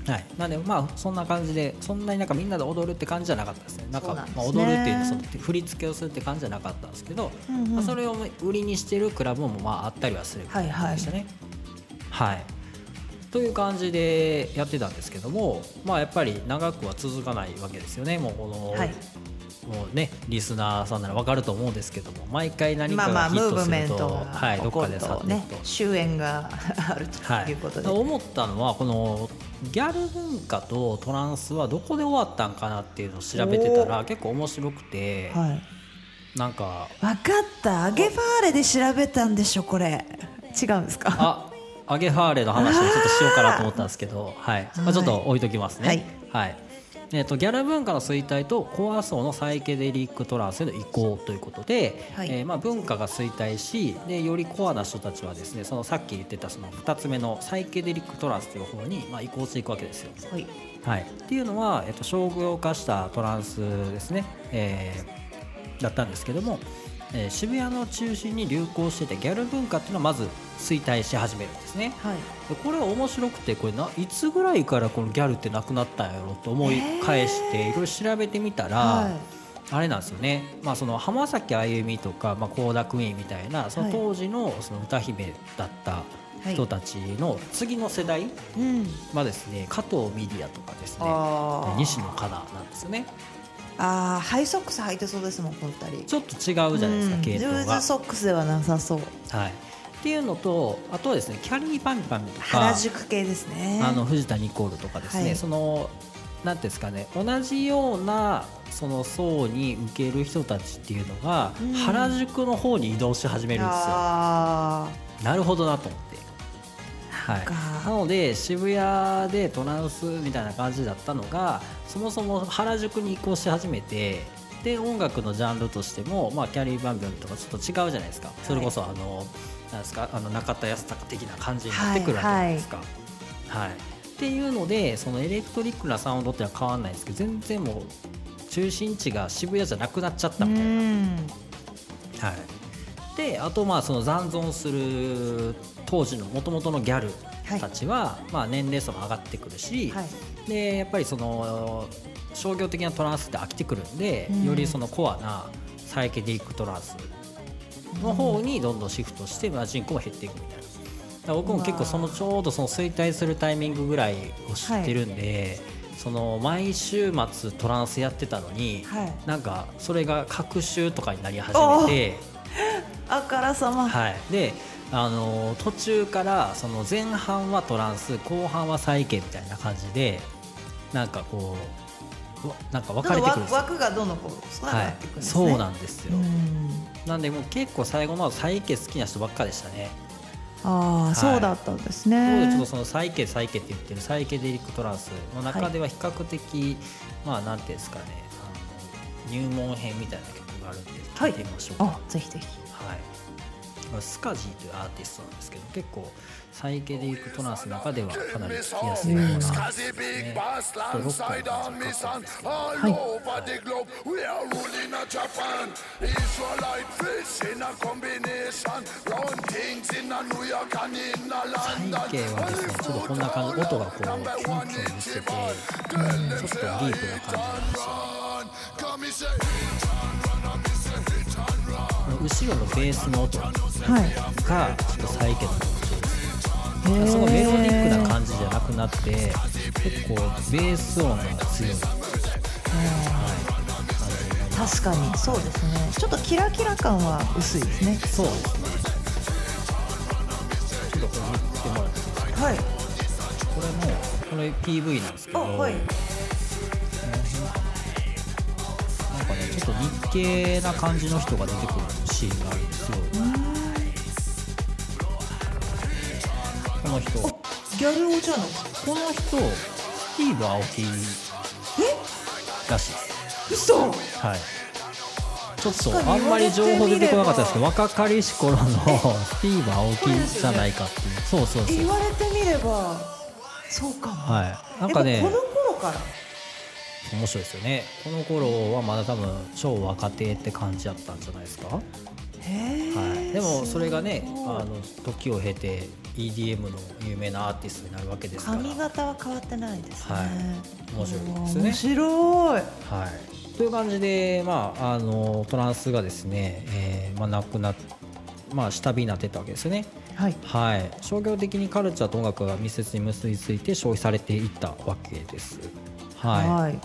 はい、なんでまあそんな感じでそんなになんかみんなで踊るって感じじゃなかったですね。なんかね。まあ、踊るっていうその振り付けをするって感じじゃなかったんですけど、うんうん。まあ、それを売りにしてるクラブもまああったりはするみたいなでしたね。はいという感じでやってたんですけども、まあ、やっぱり長くは続かないわけですよね、もうこの、はい。もうね、リスナーさんなら分かると思うんですけども、毎回何まあまあかがヒットすると、トがはい、どっかで去っていとね。終焉があるはい、ということで、思ったのはこのギャル文化とトランスはどこで終わったんかなっていうのを調べてたら結構面白くて、はい。なんか。分かった。アゲファーレで調べたんでしょこれ。違うんですか？あアゲハーレの話をちょっとしようかなと思ったんですけど、はい。まあ、ちょっと置いときますね。はいえー、とギャル文化の衰退とコア層のサイケデリックトランスへの移行ということで、はい。えーまあ、文化が衰退しでよりコアな人たちはですねそのさっき言ってたその2つ目のサイケデリックトランスという方に、まあ、移行していくわけですよ。はい。はい、っていうのは、えっと、商業化したトランスですね、えーだったんですけども、えー渋谷の中心に流行しててギャル文化っていうのはまず衰退し始めるんですね。はい。でこれは面白くてこれないつぐらいからこのギャルってなくなったんやろと思い返していろいろ調べてみたら、はい。あれなんですよね、まあ、その浜崎あゆみとか、まあ、倖田來未みたいなその当時のその歌姫だった人たちの次の世代うん。はですね加藤ミリアとかですね。西野カナなんですよね。あーハイソックス履いてそうですもんこの二人。ちょっと違うじゃないですか、うん。系統が。ルーズ。ソックスではなさそう。はい、っていうのとあとはですねキャリーパンパンとか原宿系ですね。あの藤田ニコールとかですね、はい。そのなんですかね同じようなその層に受ける人たちっていうのが、うん。原宿の方に移動し始めるんですよ。あなるほどなと思って。はい、か。なので渋谷でトランスみたいな感じだったのがそもそも原宿に移行し始めてで音楽のジャンルとしても、まあ、キャリーバンビョンとかちょっと違うじゃないですか、それこそあのなんですか？あの中田康隆的な感じになってくるわけじゃないですか。はいっていうのでそのエレクトリックなサウンドっていうのは変わらないんですけど全然もう中心地が渋谷じゃなくなっちゃったうみたいな。ん。はい、であとまあその残存する当時のもともとのギャルたちは、まあ、年齢層も上がってくるし、はい。でやっぱりその商業的なトランスって飽きてくるんで、うん。よりそのコアなサイケデリックトランスの方にどんどんシフトして、まあ、人口も減っていくみたいな。ら僕も結構そのちょうどその衰退するタイミングぐらいを知ってるんで、その毎週末トランスやってたのに、はい。なんかそれが隔週とかになり始めて、あからさま、はい、であの途中からその前半はトランス後半は再建みたいな感じでなんかこうわなんか分かれてくるんですよ。枠がどんどんこう少なくはいなっていくん、ですね、そうなんですよ、うん。なんでもう結構最後の再建好きな人ばっかでしたね。ああ、い。そうだったんですなのでちょっねとその再建再建って言ってるサイケデリックトランスの中では比較的、まあなんていうんですかねあの入門編みたいな曲があるんではい。聞いてみましょうか、あぜひぜひ。はい、スカジーというアーティストなんですけど結構サイケデリックトランスの中ではかなり聴きやすいようなですねロックな感じがですけどはい。サイケはですねちょっとこんな感じ音がこうキュンキュン言っててちょっとディープな感じなんですよ後ろのベースの音がはい。ちょっとサイケの特徴ですへーそのメロディックな感じじゃなくなって結構ベース音が強い、確かにそうですね。ちょっとキラキラ感は薄いですね。そうですね。ちょっとこれ見てもらっていいですかはいこれもこれ PV なんですけどあはい。なんかねちょっと日系な感じの人が出てくるシーンがあるんですよ。この人こギャルお茶のの人スティーブ・アオキらしいです。嘘はい。ちょっとあんまり情報出てこなかったですけど若かりし頃のスティーブ・アオキじゃないかっていうそうそうそう。言われてみればそうかも。はい。なんかねえこの頃から？面白いですよね。この頃はまだ多分超若手って感じだったんじゃないですか、はい、でもそれがねあの時を経て EDM の有名なアーティストになるわけですから。髪型は変わってないですね、はい。面白いですね。面白い。はい、という感じで、まあ、あのトランスがですね、えーまあ、なくなっまあ、下火になってったわけですよね、はい。はい、商業的にカルチャーと音楽が密接に結びついて消費されていったわけです。はい。はい。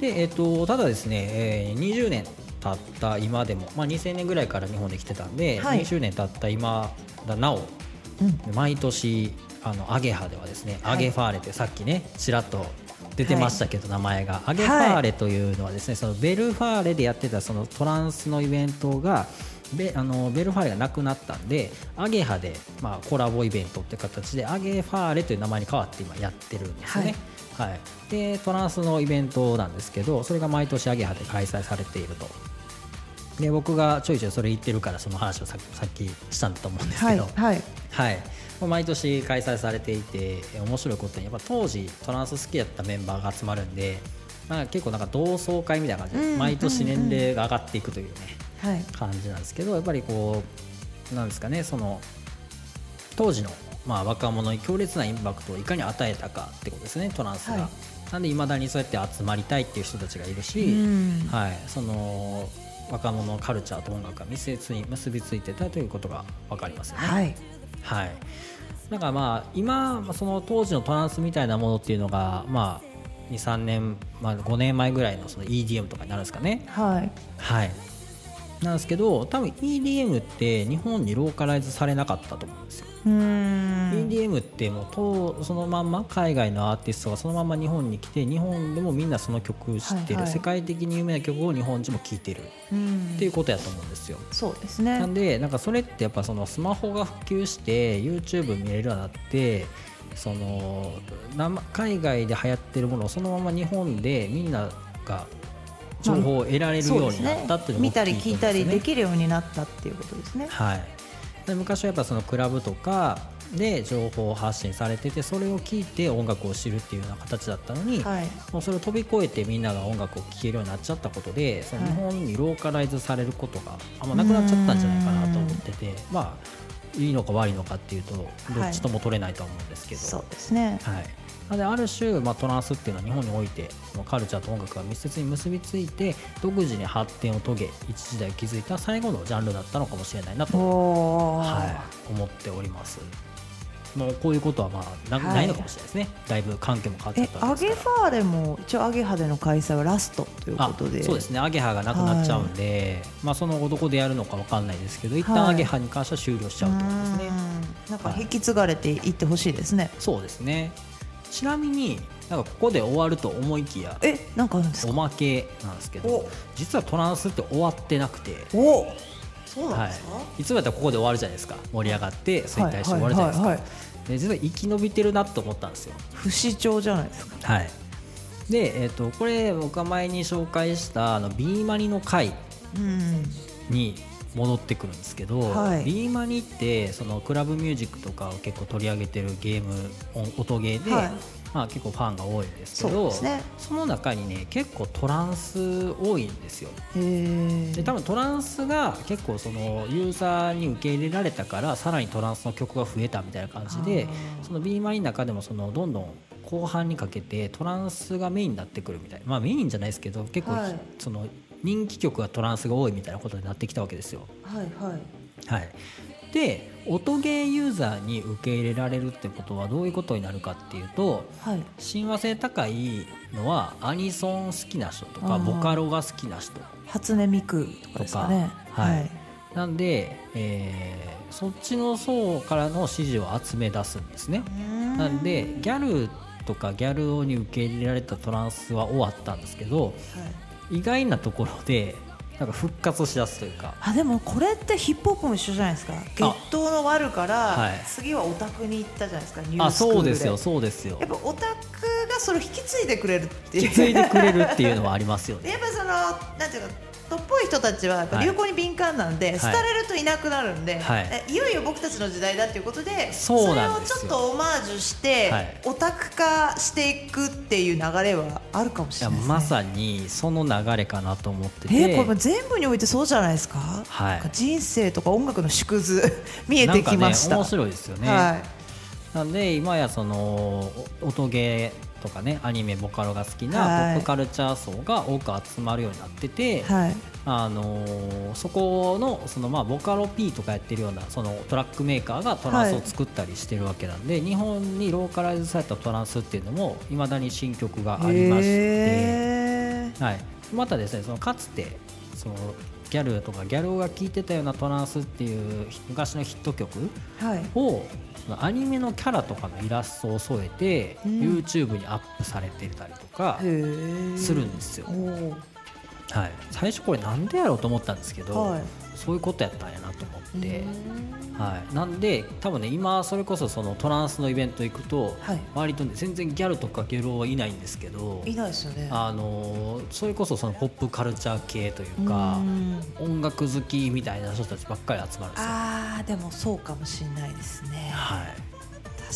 でえっとただですね、えー20年経った今でも、まあ、2000年ぐらいから日本で来てたんで、はい。20年経った今だなおうん。毎年あのアゲハではですね、はい。アゲファーレってさっきねちらっと出てましたけど、名前が。アゲファーレというのはですね、そのベルファーレでやってたそのトランスのイベントがベあのベルファーレがなくなったんでアゲハで、まあ、コラボイベントって形でアゲファーレという名前に変わって今やってるんですね。はい。でトランスのイベントなんですけどそれが毎年アゲハで開催されていると。で僕がちょいちょいそれ言ってるからその話をささっきしたんだと思うんですはいけど、はいはい、もう毎年開催されていてえ面白いことにやっぱ当時トランス好きだったメンバーが集まるんで、まあ、結構なんか同窓会みたいな感じでうん毎年年齢が上がっていくというね、はい。感じなんですけどやっぱりこうなんですかねその当時のまあ若者に強烈なインパクトをいかに与えたかってことですねトランスが。はい。なんでいまだにそうやって集まりたいっていう人たちがいるし、うん。はい、その若者のカルチャーと音楽が密接に結びついてたということが分かりますよね。はい。はい、だからまあ今その当時のトランスみたいなものっていうのがまあ23年、まあ、5年前ぐらいのその EDM とかになるんですかね。はい。はいなんですけど多分 EDM って日本にローカライズされなかったと思うんですよ。EDM ってもうとそのまんま海外のアーティストがそのまま日本に来て日本でもみんなその曲を知ってる、はいはい世界的に有名な曲を日本人も聴いてるうんっていうことやと思うんですよ。そうですねなんでなんかそれってやっぱそのスマホが普及して YouTube 見れるようになってその生海外で流行ってるものをそのまま日本でみんなが情報を得られるようになったっていう見たり聞いたりできるようになったっていうことですね。はい、で昔はやっぱそのクラブとかで情報発信されててそれを聞いて音楽を知るっていうような形だったのに、はい。もうそれを飛び越えてみんなが音楽を聴けるようになっちゃったことでその日本にローカライズされることがあんまなくなっちゃったんじゃないかなと思っててまあいいのか悪いのかっていうとどっちとも取れないとは思うんですけど、そうですね。はい、なのである種、まあ、トランスっていうのは日本においてそのカルチャーと音楽が密接に結びついて独自に発展を遂げ一時代を築いた最後のジャンルだったのかもしれないなと、はい、思っております。もうこういうことはまあな,、はい。のかもしれないですね。だいぶ環境も変わっちゃえったわアゲファーレも一応アゲハでの開催はラストということで。あそうですね。アゲハがなくなっちゃうんで、まあ、その後どこでやるのかわかんないですけど一旦はいアゲハに関しては終了しちゃうと思うんですね、うん。なんか引き継がれていってほしいですね。そうですねちなみになんかここで終わると思いきやえなんかあるんですおかまけなんですけどお。実はトランスって終わってなくて、お。そうなんはですか、い、いつもやったらここで終わるじゃないですか。盛り上がって衰退して終わるじゃないですか、はいはいで実は生き延びてるなと思ったんですよ。不死鳥じゃないですか？はい。で、えー、とこれ僕が前に紹介したあの B マニの回うん。に戻ってくるんですけど、はい。B マニってそのクラブミュージックとかを結構取り上げてるゲーム音音ゲーで、はい。まあ、結構ファンが多いんですけどね。その中にね結構トランス多いんですよ。で多分トランスが結構そのユーザーに受け入れられたからさらにトランスの曲が増えたみたいな感じでその B マリの中でもそのどんどん後半にかけてトランスがメインになってくるみたいな。まあメインじゃないですけど結構はい。その人気曲がトランスが多いみたいなことになってきたわけですよ。はいはい。はい、で音ゲーユーザーに受け入れられるってことはどういうことになるかっていうとはい。親和性高いのはアニソン好きな人とかボカロが好きな人初音ミクとかですかね。とかはい。なんで、えーそっちの層からの支持を集め出すんですね。なんでギャルとかギャルに受け入れられたトランスは終わったんですけど意外なところでなんか復活しだすというか。あでもこれってヒップホップも一緒じゃないですか。ゲットの悪から、はい。次はオタクに行ったじゃないですかニュあースクールそうですよそうですよ。やっぱオタクがそれを引き継いでくれるっていう。引き継いでくれるっていうのはありますよね。やっぱそのなんていうかとっぽい人たちは流行に敏感なんで、い。廃れるといなくなるんで、はい。よいよ僕たちの時代だっていうことでそれをちょっとオマージュして、はい。オタク化していくっていう流れはあるかもしれないですね。まさにその流れかなと思ってて、えーこれも全部においてそうじゃないですか,、はい。人生とか音楽の縮図 見えてきました、なんかね、面白いですよね、はい。なんで今やそのお音ゲーとかねアニメボカロが好きはない。ポップカルチャー層が多く集まるようになってて、はい。あのーそこのそのまあボカロ P とかやってるようなそのトラックメーカーがトランスを作ったりしてるわけなんで、日本にローカライズされたトランスっていうのもいまだに新曲がありまして、はい、またですねそのかつてそのギャルとかギャルが聴いてたようなトランスっていう昔のヒット曲はい。をそのアニメのキャラとかのイラストを添えて、うん。YouTube にアップされてたりとかするんですよ。はい、最初これなんでやろうと思ったんですけど、はいそういうことやったんやなと思って、はい、なんで多分ね今それこそそのトランスのイベント行くと、はい。割とね全然ギャルとかゲロはいないんですけどいないですよね。あのそれこそそのポップカルチャー系というかうん。音楽好きみたいな人たちばっかり集まるんですよ。あーでもそうかもしれないですね。はい。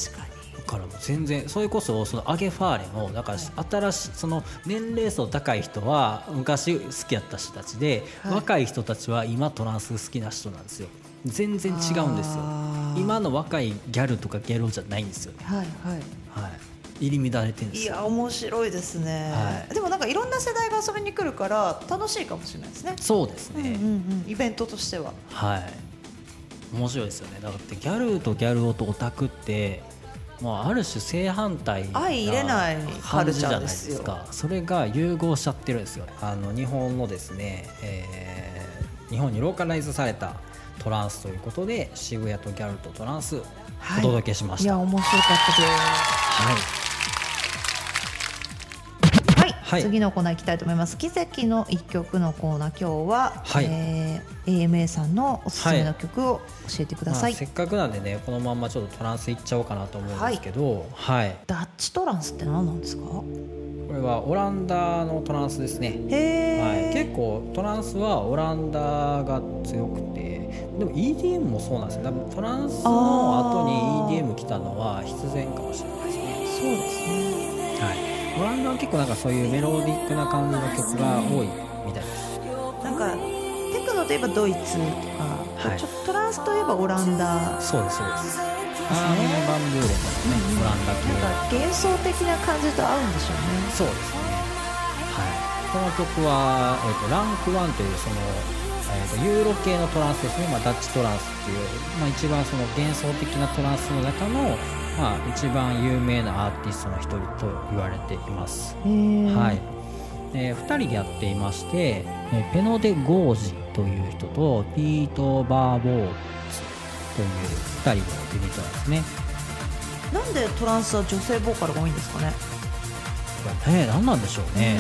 確かに。だからもう全然それこそそのアゲファーレもだから新しいその年齢層高い人は昔好きやった人たちで、はい。若い人たちは今トランス好きな人なんですよ。全然違うんですよ。今の若いギャルとかギャルじゃないんですよね。はいはい。はい。入り乱れてるんですよ。いや面白いですね、はい。でもなんかいろんな世代が遊びに来るから楽しいかもしれないですね。そうですね、うんうんうん。イベントとしては。はい。面白いですよね。だってギャルとギャルとオタクってまあ、ある種正反対な相入れないカルチャー感じじゃないでですか。それが融合しちゃってるんですよ。あの日本のですね、えー日本にローカライズされたトランスということで渋谷とギャルとトランスはい。お届けしました、いや面白かったです。はいはい、はい次のコーナー行きたいと思います。奇跡の一曲のコーナー今日は、はい。えー AMA さんのおすすめの曲を教えてください、まあせっかくなんでねこのまんまちょっとトランスいっちゃおうかなと思うんですけど、はい。ダッチトランスって何なんですか？これはオランダのトランスですね。はい、結構トランスはオランダが強くてでも EDM もそうなんですよ。多分トランスの後に EDM 来たのは必然かもしれないですね、そうですねはい、オランダは結構なんかそういうメロディックな感じの曲が多いみたいです。なんかテクノといえばドイツとか、はい。ちょっとトランスといえばオランダそうですそうです。アーミンねバンブーレンですね、オランダ系。なんか幻想的な感じと合うんでしょうね。そうですね。はい。この曲は、えー、とランクワンというその、えー、とユーロ系のトランスですね、まあ、ダッチトランスっていう、まあ、一番その幻想的なトランスの中の、まあ、一番有名なアーティストの一人と言われています。はい、え2人でやっていまして、えーペノデ・ゴージという人とピート・バーボーツという2人のユニットなんですね。なんでトランスは女性ボーカルが多いんですかね？これね何なんでしょうね。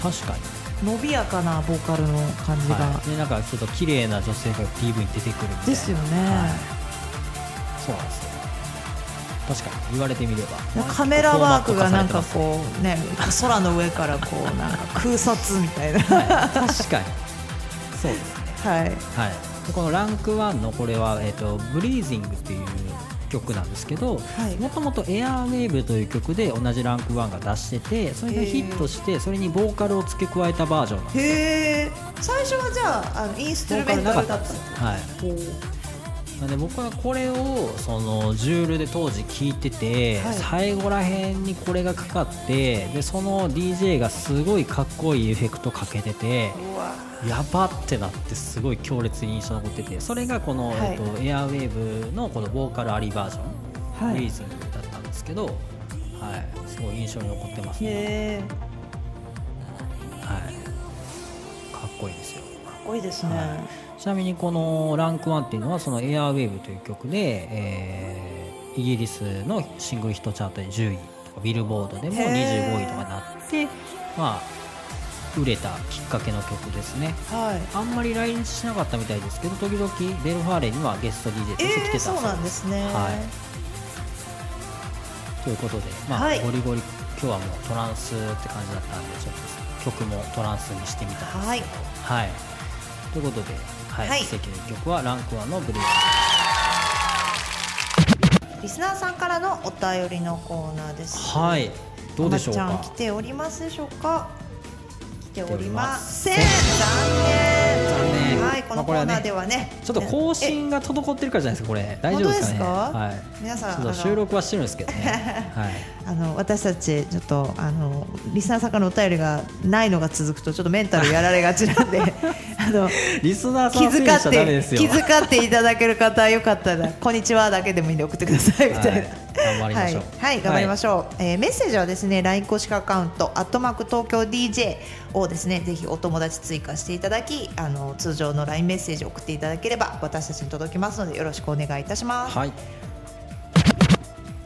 確かに。伸びやかなボーカルの感じが、はい、でなんかちょっと綺麗な女性が PV に出てくるみたいな。ですよね。はい、そうなんですよ確かに言われてみれば。カメラワークがなんかこうね。空の上からこうなんか空撮みたいな。はい、確かに。そうですね。はい。はい。でこのランク1のこれは、えー、とブリージングっていう曲なんですけどはい。もともとエアーウェーブという曲で同じランク1が出しててそれがヒットしてそれにボーカルを付け加えたバージョンなんですよ。へえ最初はじゃああのインストゥルメンタルだったんですか？はいなんで僕はこれをそのジュールで当時聴いてて、はい。最後らへんにこれがかかってでその DJ がすごいかっこいいエフェクトかけててやばってなってすごい強烈に印象に残っててそれがこの、はい。えっと、エアウェーブのこのボーカルありバージョン、はい。リーズングだったんですけど、はい、すごい印象に残ってますね、はい、かっこいいですよ。かっこいいですね、ちなみにこのランク1っていうのはそのエアウェーブという曲で、えーイギリスのシングルヒットチャートで10位とかビルボードでもへー。25位とかなってまあ売れたきっかけの曲ですね。はい。あんまり来日しなかったみたいですけど時々ベルファーレンにはゲスト DJ として来てたえー、そうなんですね、はい、ということで、まあはい。ゴリゴリ今日はもうトランスって感じだったんでちょっと曲もトランスにしてみたんですけど。はい。はい、ということで、はい。はい。曲はランク1のブルーリスナーさんからのお便りのコーナーです。はい。どうでしょうか？まっちゃん来ておりますでしょうか？来ておりません。残念このコーナーではね。ちょっと更新が滞ってるからじゃないですかこれ。大丈夫ですかね？すか？はい。皆さんちょっと収録はしてるんですけどね。はい。あの私たちちょっとあのリスナーさんからのお便りがないのが続くとちょっとメンタルやられがちなんで。あのリスナーさん気は遣って気遣っていただける方よかったら「こんにちは」だけでもいいんで送ってくださいみたいな、はい頑張りましょうはい、はい頑張りましょう、えーメッセージはですね LINE 公式アカウント「アットマーク東京 DJ」をですねぜひお友達追加していただきあの通常の LINE メッセージを送っていただければ私たちに届きますのでよろしくお願いいたします。はい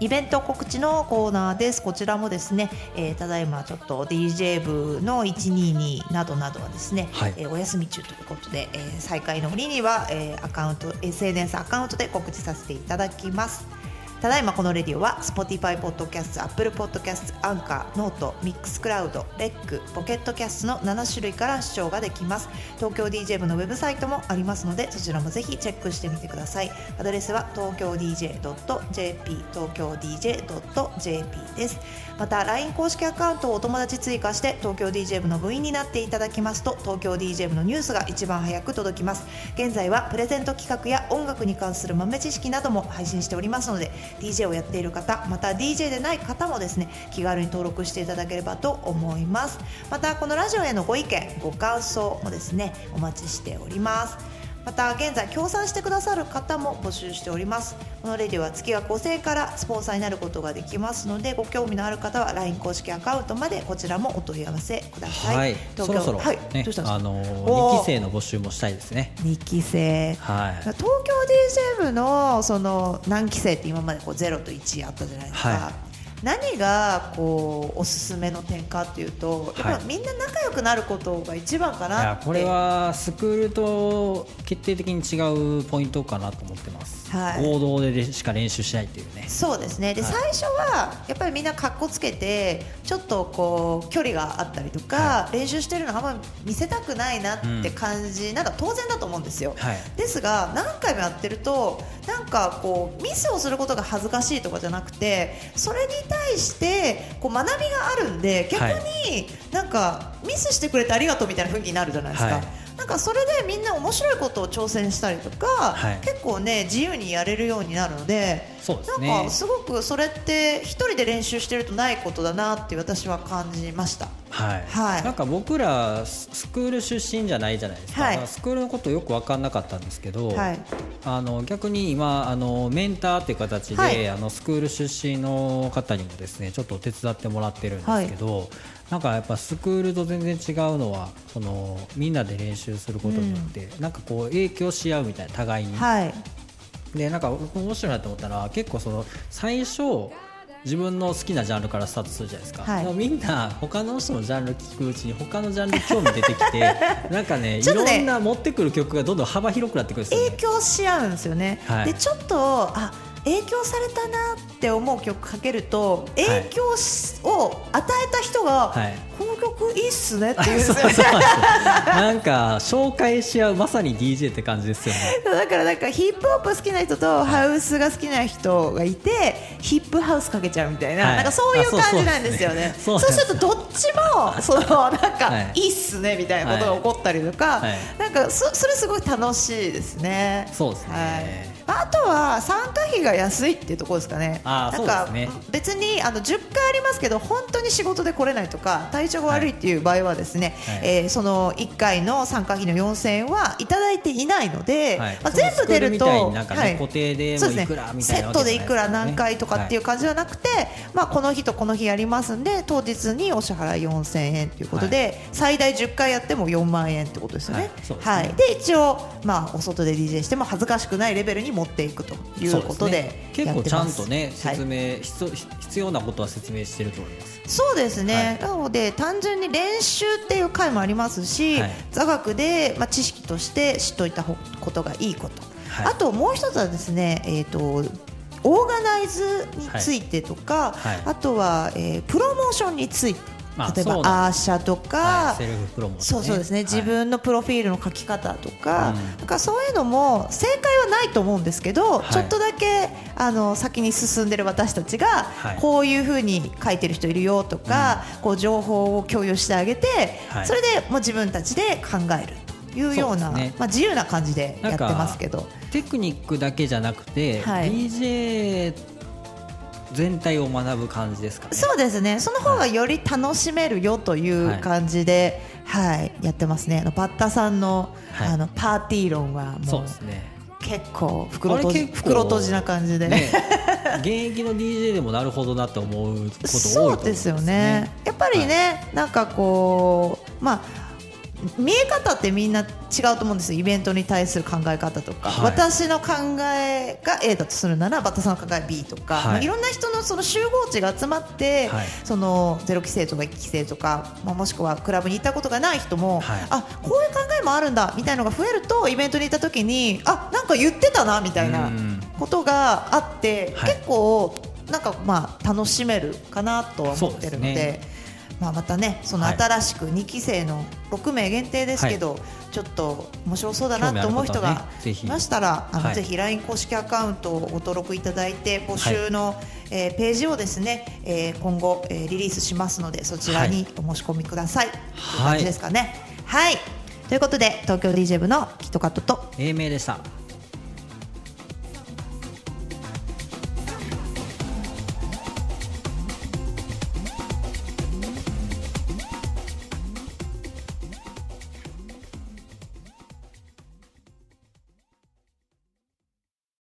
イベント告知のコーナーです。こちらもですね、えーただいまちょっと DJ 部の122などなどはですね、はいえーお休み中ということで、えー再開の折には、えーアカウント SNS アカウントで告知させていただきます。ただいまこのレディオは Spotify Podcast、Apple ポッドキャスト、 Anchor、note、Mixcloud、レック、ポケットキャストの7種類から視聴ができます。東京 DJ 部のウェブサイトもありますので、そちらもぜひチェックしてみてください。アドレスは東京 DJ.jp、東京 DJ.jp です。また LINE 公式アカウントをお友達追加して東京 DJ 部の部員になっていただきますと東京 DJ 部のニュースが一番早く届きます。現在はプレゼント企画や音楽に関する豆知識なども配信しておりますので DJ をやっている方また DJ でない方もですね気軽に登録していただければと思います。またこのラジオへのご意見ご感想もですねお待ちしております。また現在協賛してくださる方も募集しております。このレディは月額5000円からスポンサーになることができますのでご興味のある方は LINE 公式アカウントまでこそちらもお問い合わせください、はい、東京。そろそろ、はい。ねどうしたんですか？あのおー。2期生の募集もしたいですね。2期生。はい。東京 DJ 部のその何期生って今までこう0と1あったじゃないですか、は何がこうおすすめの点かっていうとやっはい。ぱみんな仲良くなることが一番かなって。いやこれはスクールと決定的に違うポイントかなと思ってます、はい。合同でしか練習しないっていうね。そうですね。で、はい。最初はやっぱりみんなかっこつけてちょっとこう距離があったりとか、は練習してるのあんま見せたくないなって感じ、なんか当然だと思うんですよ、はい。ですが何回もやってるとなんかこうミスをすることが恥ずかしいとかじゃなくてそれに対対してこう学びがあるんで逆になんかミスしてくれてありがとうみたいな雰囲気になるじゃないですか、はい。なんかそれでみんな面白いことを挑戦したりとか、はい。結構ね自由にやれるようになるのでそうですね。なんかすごくそれって一人で練習してるとないことだなって私は感じました。はい、はい。なんか僕らススクール出身じゃないじゃないですか、はい。スクールのことよく分かんなかったんですけど、はい。あの逆に今あのメンターっていう形で、はい。あのスクール出身の方にもですねちょっと手伝ってもらってるんですけど、なんかやっぱスクールと全然違うのはそのみんなで練習することによって、なんかこう影響し合うみたいな互いに。はい。でなんか面白いなと思ったのは結構その最初自分の好きなジャンルからスタートするじゃないですか、はい。みんな他の人のジャンル聞くうちに他のジャンル興味出てきて なんかねねろんな持ってくる曲がどんどん幅広くなってくるんですよ、ね、影響し合うんですよね、はい。でちょっとあ影響されたなって思う曲かけると影響し、を与えた人が、はい。この曲いいっすねって言う。んですよねそうそう。なんか紹介し合うまさに DJ って感じですよね。だからなんかヒップホップ好きな人とハウスが好きな人がいてヒップハウスかけちゃうみたいな,、はい。なんかそういう感じなんですよね。そうするとどっちもそのなんか、はい。い、いっすねみたいなことが起こったりとか、はい。なんかそそれすごい楽しいですね。そうですね。はい。まああとは参加費が安いっていうところですかね。なんかそうですね。別にあの10回ありますけど本当に仕事で来れないとか体調が悪いっていう場合はですね、はい。えーその1回の参加費の4000円はいただいていないので、はい。まあ、全部出るとねはい。固定でそうですね。セットでいくら何回とかっていう感じじゃなくて、まあ、この日とこの日やりますんで当日にお支払い4000円ということで、最大10回やっても4万円ってことですよね。はい。そうですね。はい。で一応、まあ、お外で DJ しても恥ずかしくないレベルに持っていくということでね。結構ちゃんとねはい。説明、必要必要なことは説明してると思いますそうですね、なので単純に練習っていう回もありますし、はい。座学で、まあ、知識として知っておいたほことがいいこと、はい。あともう一つはですね、えー、とオーガナイズについてとか、はい。あとは、えープロモーションについてまあ例えばアーシャとか、はいセルフプロモーションね。そうそうですね、はい。自分のプロフィールの書き方とか,、うん。なんかそういうのも正解はないと思うんですけど、はい。ちょっとだけあの先に進んでる私たちが、はい。こういうふうに書いてる人いるよとか、こう情報を共有してあげて、はい。それでもう自分たちで考えるというようなまあ、自由な感じでやってますけど。テクニックだけじゃなくて、はい。DJ 全体を学ぶ感じですかね。そうですね。その方がより楽しめるよという感じで、はい。やってますね。あのバッタさんの,、はい。あのパーティー論はそうもうですね。結構袋閉じ袋閉じな感じで、ね 現役の DJ でもなるほどなと思うこと多いと思うんですそうですよね。やっぱりね、なんかこうまあ見え方ってみんな違うと思うんですよ。イベントに対する考え方とか、はい。私の考えが A だとするならバッタさんの考えが B とか、はい。まあいろんな人のその集合値が集まって、はい。そのゼロ規制とか1規制とか、まあ、もしくはクラブに行ったことがない人も、はい。あこういう考えもあるんだみたいなのが増えるとイベントに行った時にあなんか言ってたなみたいなうん。ことがあって、はい。結構なんかまあ楽しめるかなとは思ってるのでまあ、またねそのはい。新しく2期生の6名限定ですけど、ちょっと面白そうだなと思う人がいましたら、あのはい。ぜひ LINE 公式アカウントをご登録いただいて募集の、えーページをですね、えー今後、えーリリースしますのでそちらにお申し込みください、とい。う感じですかね。はい。ということで東京 DJ 部のキットカットと。英明でした